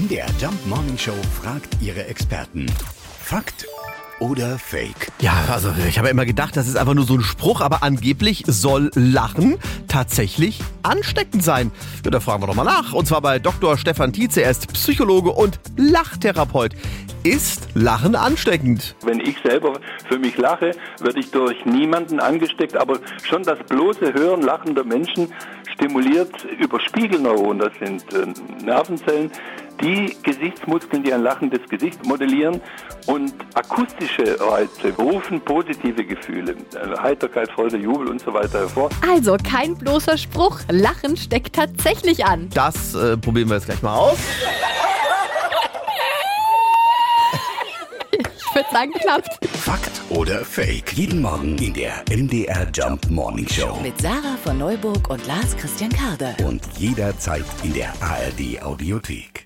MDR Jump Morning Show fragt ihre Experten. Fakt oder Fake? Ja, also ich habe immer gedacht, das ist einfach nur so ein Spruch, aber angeblich soll Lachen tatsächlich ansteckend sein. Ja, da fragen wir doch mal nach. Und zwar bei Dr. Stefan Tietze. Er ist Psychologe und Lachtherapeut. Ist Lachen ansteckend? Wenn ich selber für mich lache, werde ich durch niemanden angesteckt, aber schon das bloße Hören lachender Menschen stimuliert über Spiegelneuronen, das sind äh, Nervenzellen, die Gesichtsmuskeln, die ein lachendes Gesicht modellieren und akustische Reize rufen positive Gefühle, äh, Heiterkeit, Freude, Jubel und so weiter hervor. Also kein bloßer Spruch. Lachen steckt tatsächlich an. Das äh, probieren wir jetzt gleich mal aus. Ich würde sagen, klappt. Fakt oder Fake? Jeden Morgen in der MDR Jump Morning Show. Mit Sarah von Neuburg und Lars Christian Karde. Und jederzeit in der ARD Audiothek.